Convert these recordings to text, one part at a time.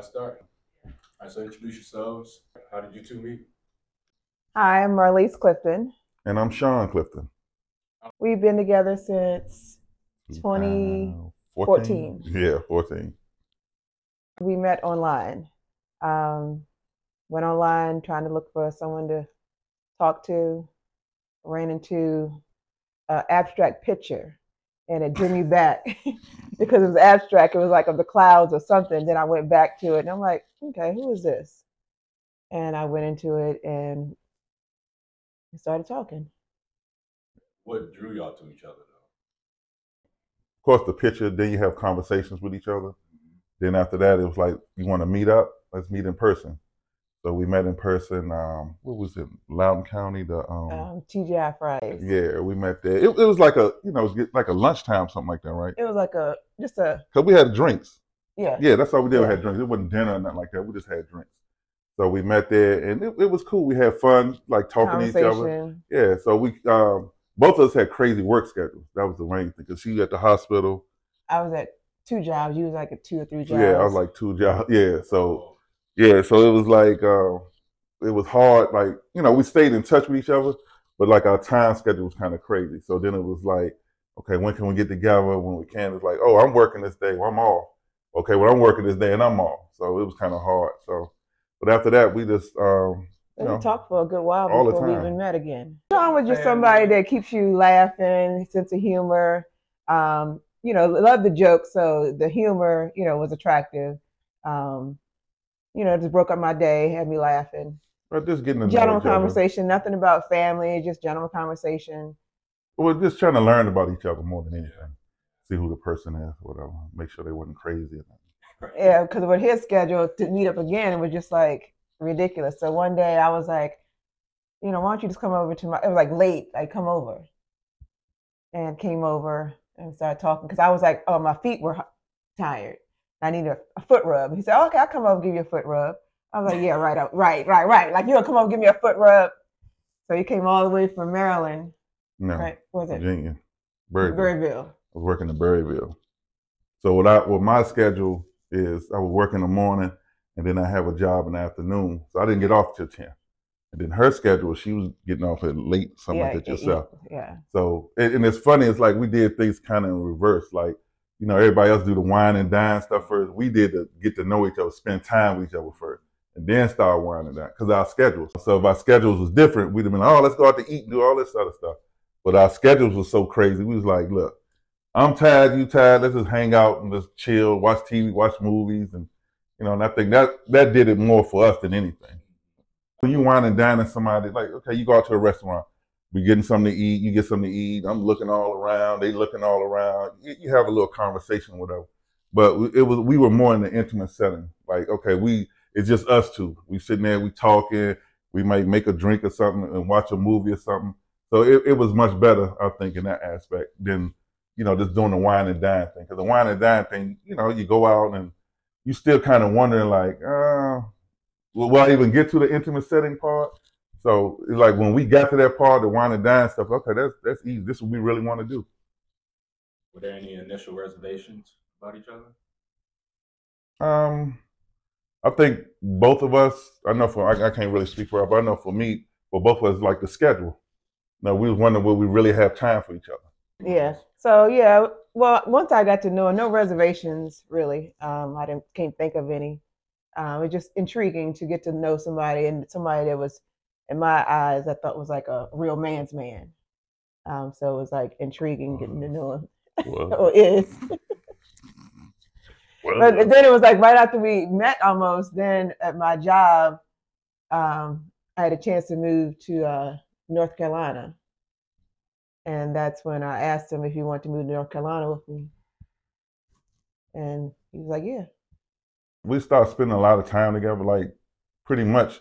Let's start. All right, so introduce yourselves. How did you two meet? Hi, I'm Marlese Clifton. And I'm Shawn Clifton. We've been together since 2014. Uh, 14. Yeah, 14. we met online. Um, went online trying to look for someone to talk to. Ran into an abstract picture, and it drew me back because it was abstract. It was like of the clouds or something. Then I went back to it, and I'm like, okay, who is this? And I went into it and we started talking. What drew y'all to each other, though? Of course, the picture, then you have conversations with each other. Mm-hmm. Then after that, it was like, you want to meet up? Let's meet in person. So we met in person. Um, what was it? Loudoun County. The um, Um, TGI Fridays. yeah, we met there. It, it was like a you know, it was like a lunchtime, something like that, right? It was like a just a Cause we had drinks. yeah. Yeah, that's all we did. We had drinks. It wasn't dinner or nothing like that. We just had drinks. So we met there, and it, it was cool. We had fun, like talking to each other. Yeah, so we um, both of us had crazy work schedules. That was the main thing because she was at the hospital. I was at two jobs. You was like at two or three jobs. Yeah, I was like two jobs. Yeah, so yeah, so it was like uh, it was hard. Like you know, we stayed in touch with each other, but like our time schedule was kind of crazy. So then it was like, okay, when can we get together? When we can? It's like, oh, I'm working this day. Well, I'm off. Okay, well, I'm working this day and I'm off. So it was kind of hard. So, but after that, we just um, you know, we talked for a good while all the before we time. even met again. Sean was just somebody that keeps you laughing, sense of humor. Um, you know, love the joke, so the humor, you know, was attractive. Um, you know, just broke up my day, had me laughing. but just getting to know Gentleman other. conversation, nothing about family, just general conversation. We're just trying to learn about each other more than anything. See who the person is, whatever. Make sure they wasn't crazy. or nothing. Yeah, because with his schedule to meet up again it was just like ridiculous. So one day I was like, you know, why don't you just come over to my? It was like late. I come over, and came over and started talking because I was like, oh, my feet were tired. I need a, a foot rub. He said, okay, I'll come over and give you a foot rub. I was like, yeah, right, uh, right, right, right. Like you'll come over and give me a foot rub. So he came all the way from Maryland, No, right? Was it Virginia, Berryville. Berryville? I was working in Berryville. So what I what my schedule is, I would work in the morning, and then I have a job in the afternoon. So I didn't get off till ten. And then her schedule, she was getting off at late, something like that yourself. yeah. So and, and it's funny, it's like we did things kind of in reverse. Like, you know, everybody else do the wine and dine stuff first. We did the get to know each other, spend time with each other first, and then start wine and dine because our schedules. So if our schedules was different, we'd have been oh, let's go out to eat and do all this other stuff. But our schedules were so crazy. We was like, look, I'm tired, you tired. Let's just hang out and just chill, watch TV, watch movies, and you know. And I think that that did it more for us than anything. When you wine and dine with somebody, like, okay, you go out to a restaurant we getting something to eat. You get something to eat. I'm looking all around. They looking all around. You, you have a little conversation, whatever. But it was we were more in the intimate setting. Like okay, we it's just us two. We sitting there, we talking. We might make a drink or something and watch a movie or something. So it, it was much better, I think, in that aspect than you know just doing the wine and dine thing. Because the wine and dine thing, you know, you go out and you still kind of wondering like, uh, will, will I even get to the intimate setting part? So it's like when we got to that part, the wine and dine stuff, okay, that's that's easy. This is what we really want to do. Were there any initial reservations about each other? Um, I think both of us. I know for I, I can't really speak for her, but I know for me, for both of us, like the schedule. Now we was wondering will we really have time for each other. Yeah. So yeah, well, once I got to know her, no reservations really. Um, I didn't can't think of any. Um, it's just intriguing to get to know somebody and somebody that was, in my eyes, I thought was like a real man's man. Um, so it was like intriguing getting to know him. Or is. well, But then it was like right after we met almost, then at my job, um, I had a chance to move to uh, North Carolina. And that's when I asked him if he wanted to move to North Carolina with me. And he was like, yeah. we start spending a lot of time together. Like pretty much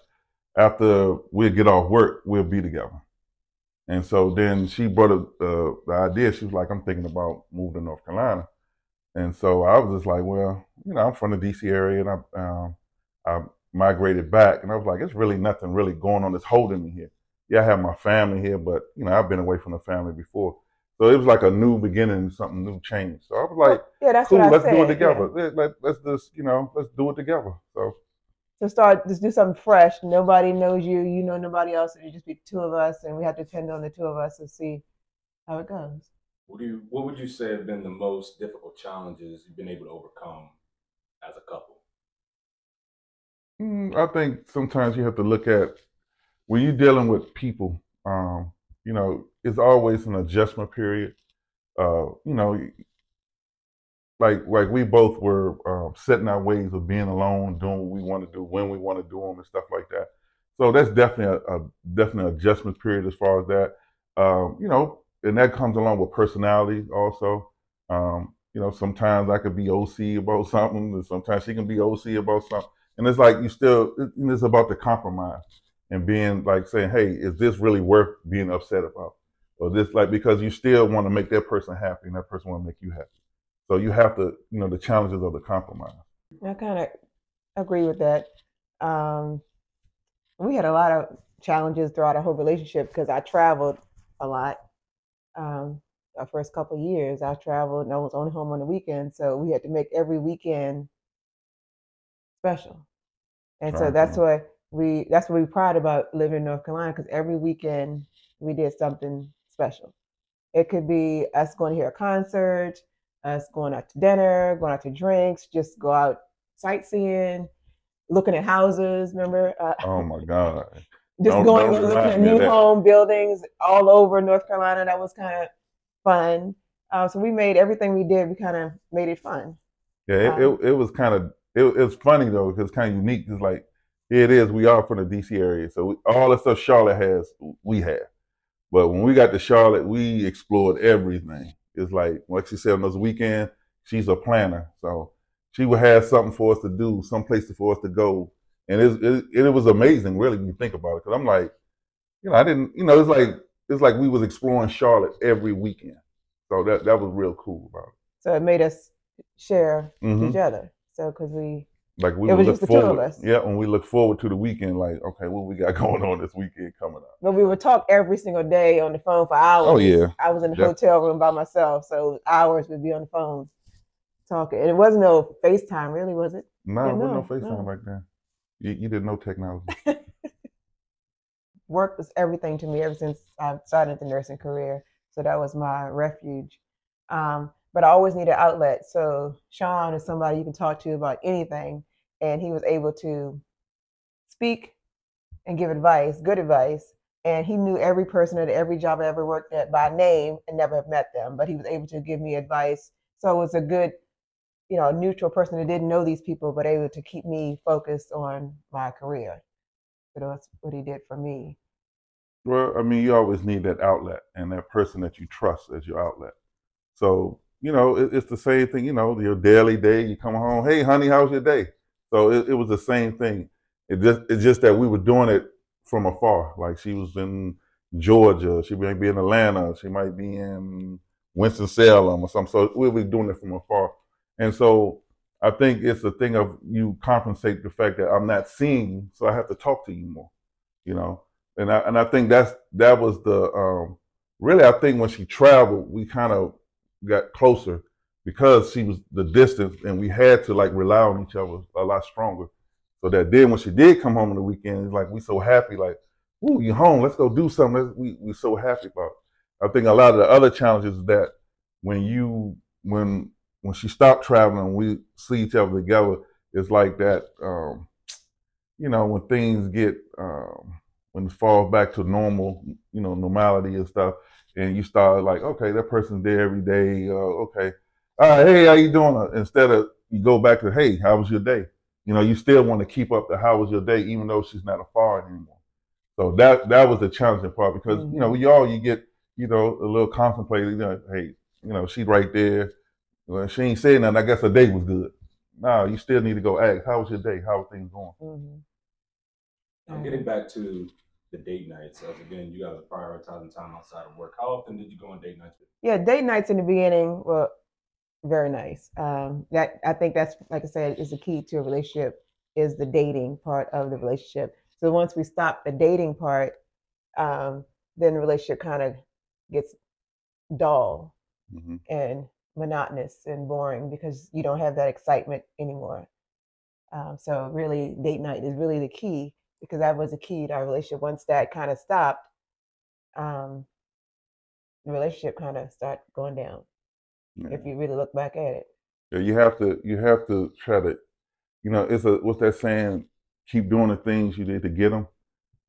after we get off work, we'll be together. And so then she brought up uh, the idea. She was like, "I'm thinking about moving to North Carolina." And so I was just like, "Well, you know, I'm from the D.C. area, and I um, I migrated back, and I was like, it's really nothing really going on that's holding me here. Yeah, I have my family here, but you know, I've been away from the family before. So it was like a new beginning, something new change. So I was like, yeah, that's cool, let's said. do it together. Let, let, let's just, you know, let's do it together. So to start just do something fresh. Nobody knows you, you know nobody else. It would just be the two of us, and we have to depend on the two of us and see how it goes. What do you what would you say have been the most difficult challenges you've been able to overcome as a couple? Mm, I think sometimes you have to look at when you're dealing with people. Um, you know, it's always an adjustment period. Uh, you know, like like we both were um, setting our ways of being alone, doing what we want to do when we want to do them, and stuff like that. So that's definitely a, a definite adjustment period as far as that. Um, you know, and that comes along with personality also. Um, you know, sometimes I could be OC about something, and sometimes she can be OC about something. And it's like you still, it's about the compromise and being like saying, hey, is this really worth being upset about? Or this, like, because you still want to make that person happy and that person want to make you happy. So you have to, you know, the challenges of the compromise. I kind of agree with that. Um, we had a lot of challenges throughout our whole relationship because I traveled a lot. Um, our first couple of years, I traveled and I was only home on the weekend, so we had to make every weekend special. And so that's Right. what we that's what we pride about living in North Carolina because every weekend we did something special. It could be us going to hear a concert, us going out to dinner, going out to drinks, just go out sightseeing, looking at houses. Remember, uh, Oh my God. just don't- going don't looking at new home buildings all over North Carolina. That was kind of fun. Uh, so we made everything we did. We kind of made it fun. Yeah, it, Um, it, it was kind of it, it was funny though because it's kind of unique. It's like here it is. We are from the DC area, so we, all the stuff Charlotte has, we have. But when we got to Charlotte, we explored everything. It's like like she said on those weekends, she's a planner, so she would have something for us to do, some place for us to go, and it it, it was amazing, really, when you think about it. Because I'm like, you know, I didn't, you know, it's like it's like we was exploring Charlotte every weekend, so that that was real cool about So it made us share it. Mhm. each other. So because we Like we It was look just the two of forward. us. Yeah, when we look forward to the weekend, like, okay, what we got going on this weekend coming up? But we would talk every single day on the phone for hours. Oh, yeah. I was in the Def- hotel room by myself, so hours we'd be on the phone talking. And it wasn't no FaceTime, really, was it? No, Yeah, it wasn't no no, FaceTime no. back then. You, you didn't know technology. Work was everything to me ever since I started the nursing career. So that was my refuge. Um, but I always needed outlet. So Shawn is somebody you can talk to about anything, and he was able to speak and give advice, good advice. And he knew every person at every job I ever worked at by name and never have met them, but he was able to give me advice. So it was a good, you know, neutral person that didn't know these people, but able to keep me focused on my career. So that's what he did for me. well, I mean, you always need that outlet and that person that you trust as your outlet. So, you know, it, it's the same thing, you know, your daily day, you come home, hey, honey, how's your day? So it, it was the same thing. It just it's just that we were doing it from afar. Like she was in Georgia, she might be in Atlanta, she might be in Winston Salem or something. So we were doing it from afar. And so I think it's a thing of you compensate the fact that I'm not seeing you, so I have to talk to you more. You know? And I and I think that's that was the um really I think when she traveled, we kind of got closer because she was the distance and we had to like rely on each other a lot stronger. So that then when she did come home on the weekend, it's like we so happy, like, ooh, you home, let's go do something. We we so happy about. it. I think a lot of the other challenges that when you when when she stopped traveling, we see each other together, it's like that um, you know, when things get um when it falls back to normal, you know, normality and stuff, and you start like, okay, that person's there every day. Uh, okay, right, hey, how you doing? Uh, Instead of you go back to, hey, how was your day? You know, you still want to keep up the how was your day, even though she's not a foreign anymore. So that that was the challenging part because you know, we all you get, you know, a little contemplated. You know, hey, you know, she right there. Well, she ain't saying nothing. I guess her day was good. No, you still need to go ask, how was your day? How are things going? hmm And getting back to the date nights, as again, you guys are prioritizing time outside of work. How often did you go on date nights? Yeah, date nights in the beginning were very nice. Um, that I think that's like I said is the key to a relationship is the dating part of the relationship. So once we stop the dating part, um, then the relationship kind of gets dull hmm and monotonous and boring because you don't have that excitement anymore. Um, so really, date night is really the key because that was the key to our relationship. Once that kind of stopped, um, the relationship kind of started going down. Yeah. If you really look back at it. Yeah, you have to you have to try to, you know, it's a what's that saying? Keep doing the things you did to get them.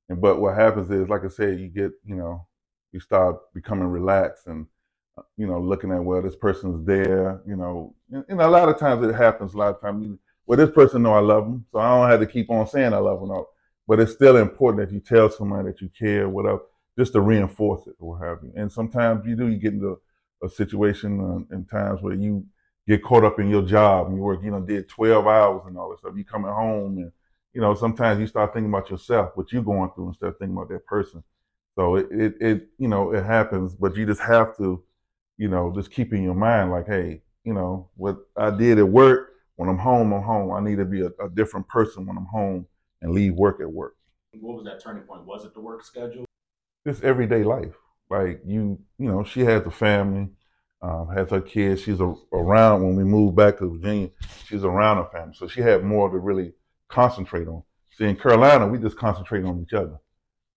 And but what happens is, like I said, you get you know, you start becoming relaxed and uh, you know looking at well, this person's there. You know, and, and a lot of times it happens. A lot of times, you, well, this person know I love them, so I don't have to keep on saying I love them. no. But it's still important that you tell somebody that you care, whatever, just to reinforce it or what have you. And sometimes you do, you get into a situation uh, in times where you get caught up in your job and you work, you know, did 12 hours and all that stuff. You coming home and, you know, sometimes you start thinking about yourself, what you're going through instead of thinking about that person. So it, it, it, you know, it happens, but you just have to, you know, just keep in your mind like, hey, you know, what I did at work, when I'm home, I'm home. I need to be a, a different person when I'm home and leave work at work. What was that turning point? Was it the work schedule? Just everyday life. Like you, you know, she has a family, um, has her kids. She's a, around when we moved back to Virginia. She's around her family, so she had more to really concentrate on. See, in Carolina, we just concentrate on each other.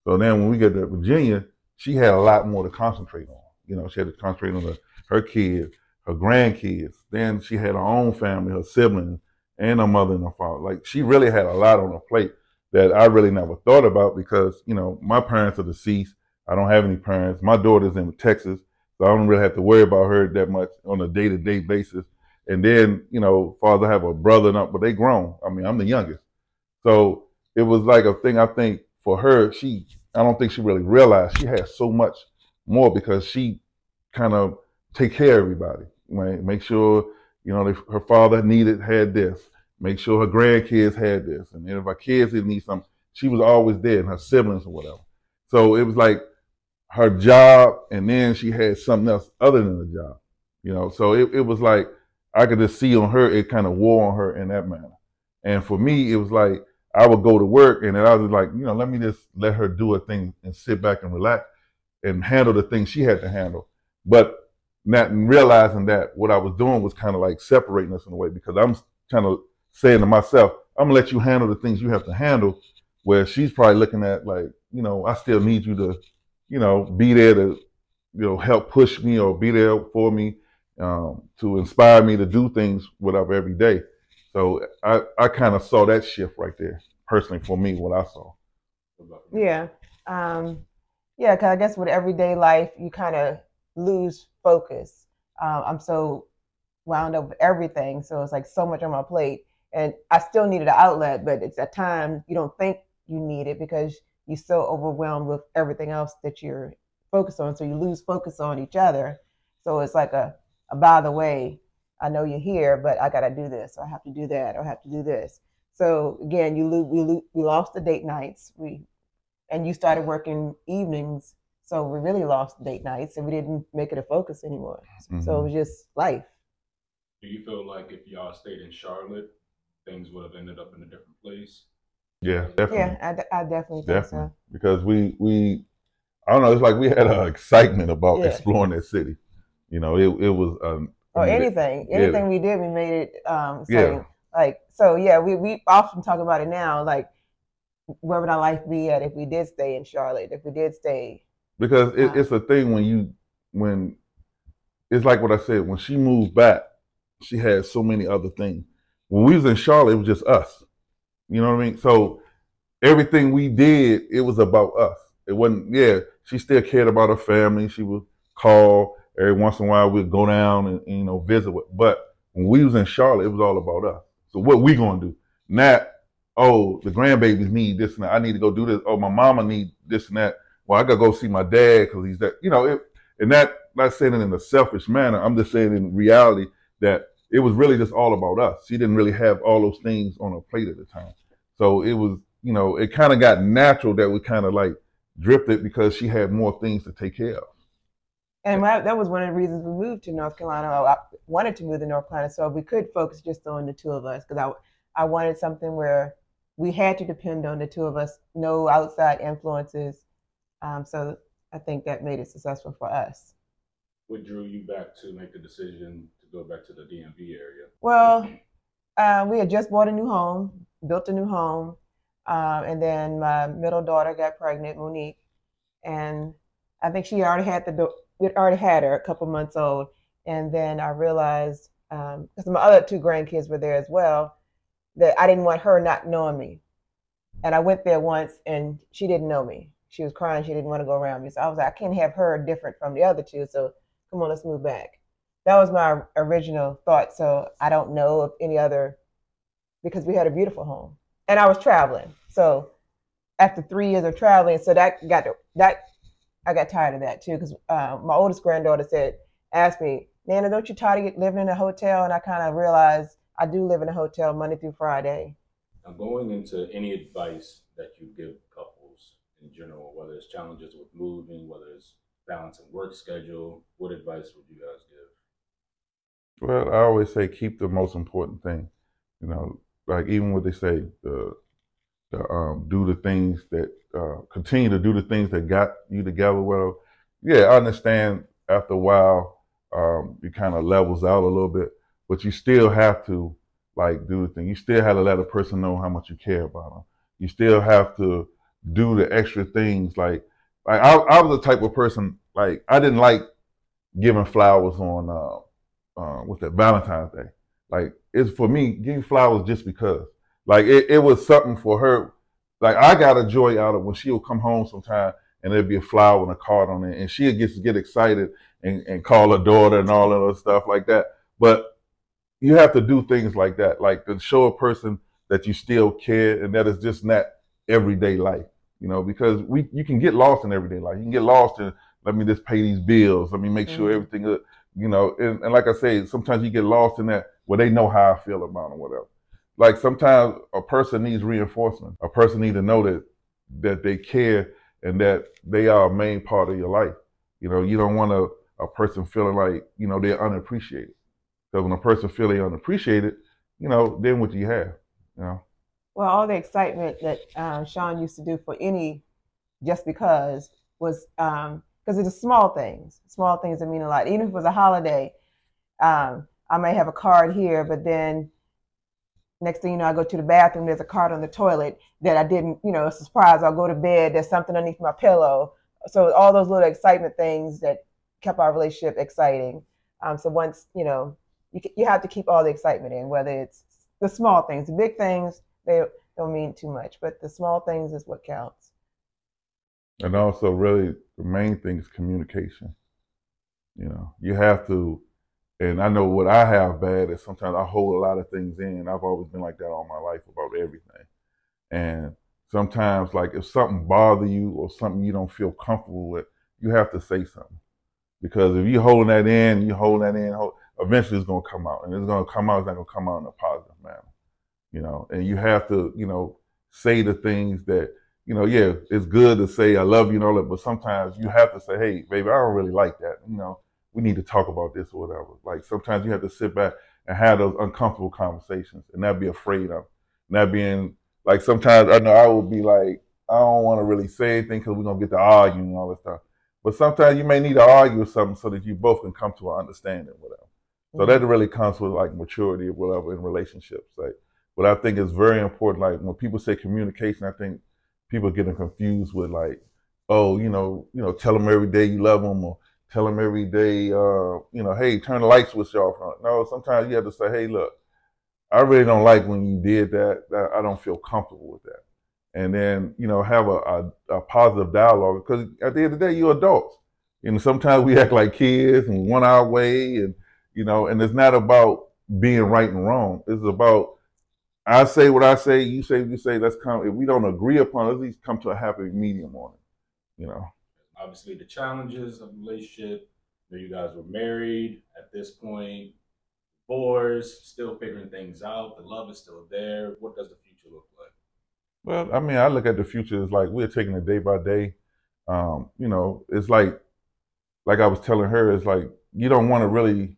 So then when we get to Virginia, she had a lot more to concentrate on. You know, she had to concentrate on her, her kids, her grandkids. Then she had her own family, her siblings, and her mother and her father. Like she really had a lot on her plate that I really never thought about because, you know, my parents are deceased. I don't have any parents. My daughter's in Texas, so I don't really have to worry about her that much on a day to day basis. And then, you know, father have a brother and up, but they grown. I mean, I'm the youngest. So it was like a thing I think for her, she I don't think she really realized she had so much more because she kind of take care of everybody. Right? Make sure, you know, her father needed had this. Make sure her grandkids had this. And if her kids didn't need something, she was always there and her siblings or whatever. So it was like her job and then she had something else other than the job. You know, so it, it was like I could just see on her it kind of wore on her in that manner. And for me, it was like I would go to work and then I was like, you know, let me just let her do a thing and sit back and relax and handle the things she had to handle. But not realizing that what I was doing was kind of like separating us in a way because I'm kind of saying to myself, I'm gonna let you handle the things you have to handle. Where she's probably looking at like, you know, I still need you to, you know, be there to, you know, help push me or be there for me, um, to inspire me to do things whatever every day. So I, I kind of saw that shift right there, personally for me, what I saw. Yeah. Um, yeah, because I guess with everyday life, you kind of lose focus. Um, I'm so wound up with everything. So it's like so much on my plate. And I still needed an outlet, but it's at times you don't think you need it because you're so overwhelmed with everything else that you're focused on. So you lose focus on each other. So it's like a, a by the way, I know you're here, but I got to do this, or I have to do that, or I have to do this. So again, you lose, we, lo- we lost the date nights. We and you started working evenings, so we really lost date nights, and we didn't make it a focus anymore. So it Mhm. was just life. Do you feel like if y'all stayed in Charlotte, things would have ended up in a different place? Yeah, definitely. Yeah, I, definitely think Definitely. so. because we we I don't know. It's like we had an excitement about Yeah. exploring that city. You know, it it was um, Or mean, it- anything, yeah. anything we did, we made it um, Yeah. Like so, yeah. We we often talk about it now. Like, where would our life be at if we did stay in Charlotte? If we did stay, because it, Wow. it's a thing when you when it's like what I said when she moved back, she had so many other things. When we was in Charlotte, it was just us. You know what I mean? So everything we did, it was about us. It wasn't. Yeah, she still cared about her family. She would call every once in a while. We'd go down and, and, you know visit. With, but when we was in Charlotte, it was all about us. So what we gonna do? Not oh the grandbabies need this and that. I need to go do this. Oh my mama need this and that. Well, I gotta go see my dad because he's that. You know, it, and that not saying it in a selfish manner. I'm just saying in reality that it was really just all about us. She didn't really have all those things on her plate at the time. So it was, you know, it kind of got natural that we kind of like drifted because she had more things to take care of. and my, that was one of the reasons we moved to North Carolina. I wanted to move to North Carolina so we could focus just on the two of us because I I wanted something where we had to depend on the two of us, no outside influences. Um, so I think that made it successful for us. What drew you back to make the decision to go back to the DMV area? Well, uh, we had just bought a new home, built a new home, uh, and then my middle daughter got pregnant, Monique, and I think she already had the we already had her a couple months old, and then I realized because my other two grandkids were there as well that I didn't want her not knowing me, and I went there once and she didn't know me. She was crying. She didn't want to go around me, so I was like, I can't have her different from the other two. So come on, let's move back. That was my original thought. So I don't know of any other because we had a beautiful home and I was traveling. So after three years of traveling, so that got to, that I got tired of that too because uh, my oldest granddaughter said, asked me, Nana, don't you tired of living in a hotel? And I kind of realized I do live in a hotel Monday through Friday. Now, going into any advice that you give couples in general, whether it's challenges with moving, whether it's balancing work schedule, what advice would you guys give? Well, I always say keep the most important thing. You know, like even what they say, the the um, do the things that uh, continue to do the things that got you together. Well, yeah, I understand. After a while, um, kind of levels out a little bit, but you still have to like do the thing. You still have to let a person know how much you care about them. You still have to do the extra things. Like, like I, I was the type of person like I didn't like giving flowers on uh, uh, what's that Valentine's Day. Like it's for me giving flowers just because. Like it, it was something for her. Like I got a joy out of when she would come home sometime and there'd be a flower and a card on it, and she'd get get excited and, and call her daughter and all that other stuff like that. But you have to do things like that, like to show a person that you still care and that it's just not everyday life. You know, because we you can get lost in everyday life. You can get lost in let me just pay these bills. Let me make sure Mhm. everything good. You know, and, and like I say, sometimes you get lost in that where they know how I feel about them, whatever. Like sometimes a person needs reinforcement. A person needs to know that that they care and that they are a main part of your life. You know, you don't want a, a person feeling like, you know, they're unappreciated. Because when a person feel they're unappreciated, you know, then what do you have? You know? Well, all the excitement that um, Shawn used to do for any just because was because it's small things, small things that mean a lot. Even if it was a holiday, um, I may have a card here, but then next thing you know, I go to the bathroom, there's a card on the toilet that I didn't, you know, a surprise. I'll go to bed, there's something underneath my pillow. So all those little excitement things that kept our relationship exciting. Um, so once, you know, you, you have to keep all the excitement in, whether it's the small things, the big things, they don't mean too much, but the small things is what counts. And also, really, the main thing is communication. You know, you have to, and I know what I have bad is sometimes I hold a lot of things in. I've always been like that all my life about everything. And sometimes, like, if something bother you or something you don't feel comfortable with, you have to say something. Because if you're holding that in, you hold that in, hold, eventually it's going to come out. And it's going to come out, it's not going to come out in a positive manner. You know, and you have to, you know, say the things that, you know, yeah, it's good to say I love you and all that, but sometimes you have to say, hey, baby, I don't really like that. You know, we need to talk about this or whatever. Like sometimes you have to sit back and have those uncomfortable conversations and not be afraid of, not being like sometimes I know I would be like, I don't want to really say anything because we're gonna get to arguing and all this stuff. But sometimes you may need to argue with something so that you both can come to an understanding, whatever. So that mm-hmm. really comes with like maturity or whatever in relationships. Like, but I think it's very important. Like when people say communication, I think people getting confused with like, oh, you know, you know, tell them every day you love them, or tell them every day, uh, you know, hey, turn the light switch off. No, sometimes you have to say, hey, look, I really don't like when you did that. I don't feel comfortable with that. And then you know, have a, a, a positive dialogue because at the end of the day, you're adults. Know, sometimes we act like kids and want our way, and you know, and it's not about being right and wrong. It's about I say what I say, you say what you say. Let's come. If we don't agree upon, it, at least come to a happy medium on it. You know. Obviously, the challenges of the relationship. You, know, you guys were married at this point, divorced, still figuring things out. The love is still there. What does the future look like? Well, I mean, I look at the future as like we're taking it day by day. Um, you know, it's like, like I was telling her, it's like you don't want to really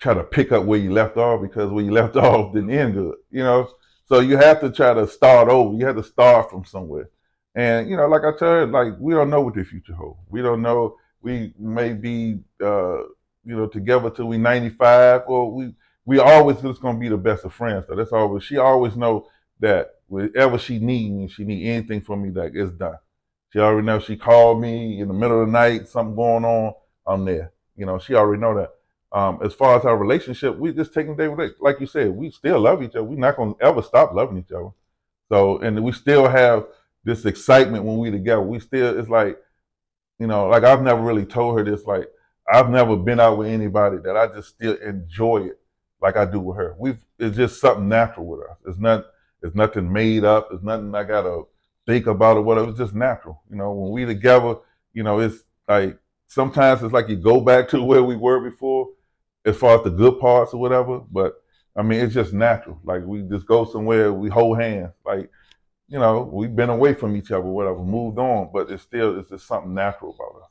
try to pick up where you left off because where you left off didn't end good. You know, so you have to try to start over. You have to start from somewhere. And you know, like I tell her, like we don't know what the future holds. We don't know we may be uh, you know together till we 95 or we we always just gonna be the best of friends so that's always she always know that whenever she need me she need anything from me like it's done she already know she called me in the middle of the night something going on i'm there you know she already know that um, as far as our relationship we just taking day with day like you said we still love each other we're not gonna ever stop loving each other so and we still have this excitement when we together we still it's like you know like i've never really told her this like I've never been out with anybody that I just still enjoy it like I do with her. We've it's just something natural with us. It's not it's nothing made up. It's nothing I gotta think about or whatever. It's just natural. You know, when we together, you know, it's like sometimes it's like you go back to where we were before, as far as the good parts or whatever. But I mean, it's just natural. Like we just go somewhere, we hold hands. Like you know, we've been away from each other, whatever, moved on, but it's still it's just something natural about us.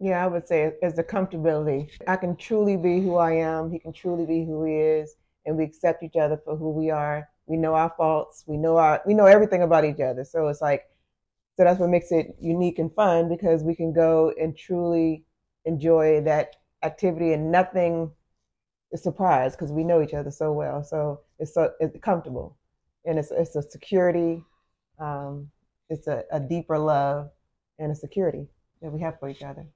Yeah, I would say it's the comfortability. I can truly be who I am. He can truly be who he is, and we accept each other for who we are. We know our faults. We know our we know everything about each other. So it's like so that's what makes it unique and fun because we can go and truly enjoy that activity and nothing is surprise because we know each other so well. So it's so it's comfortable, and it's it's a security. Um, it's a, a deeper love and a security that we have for each other.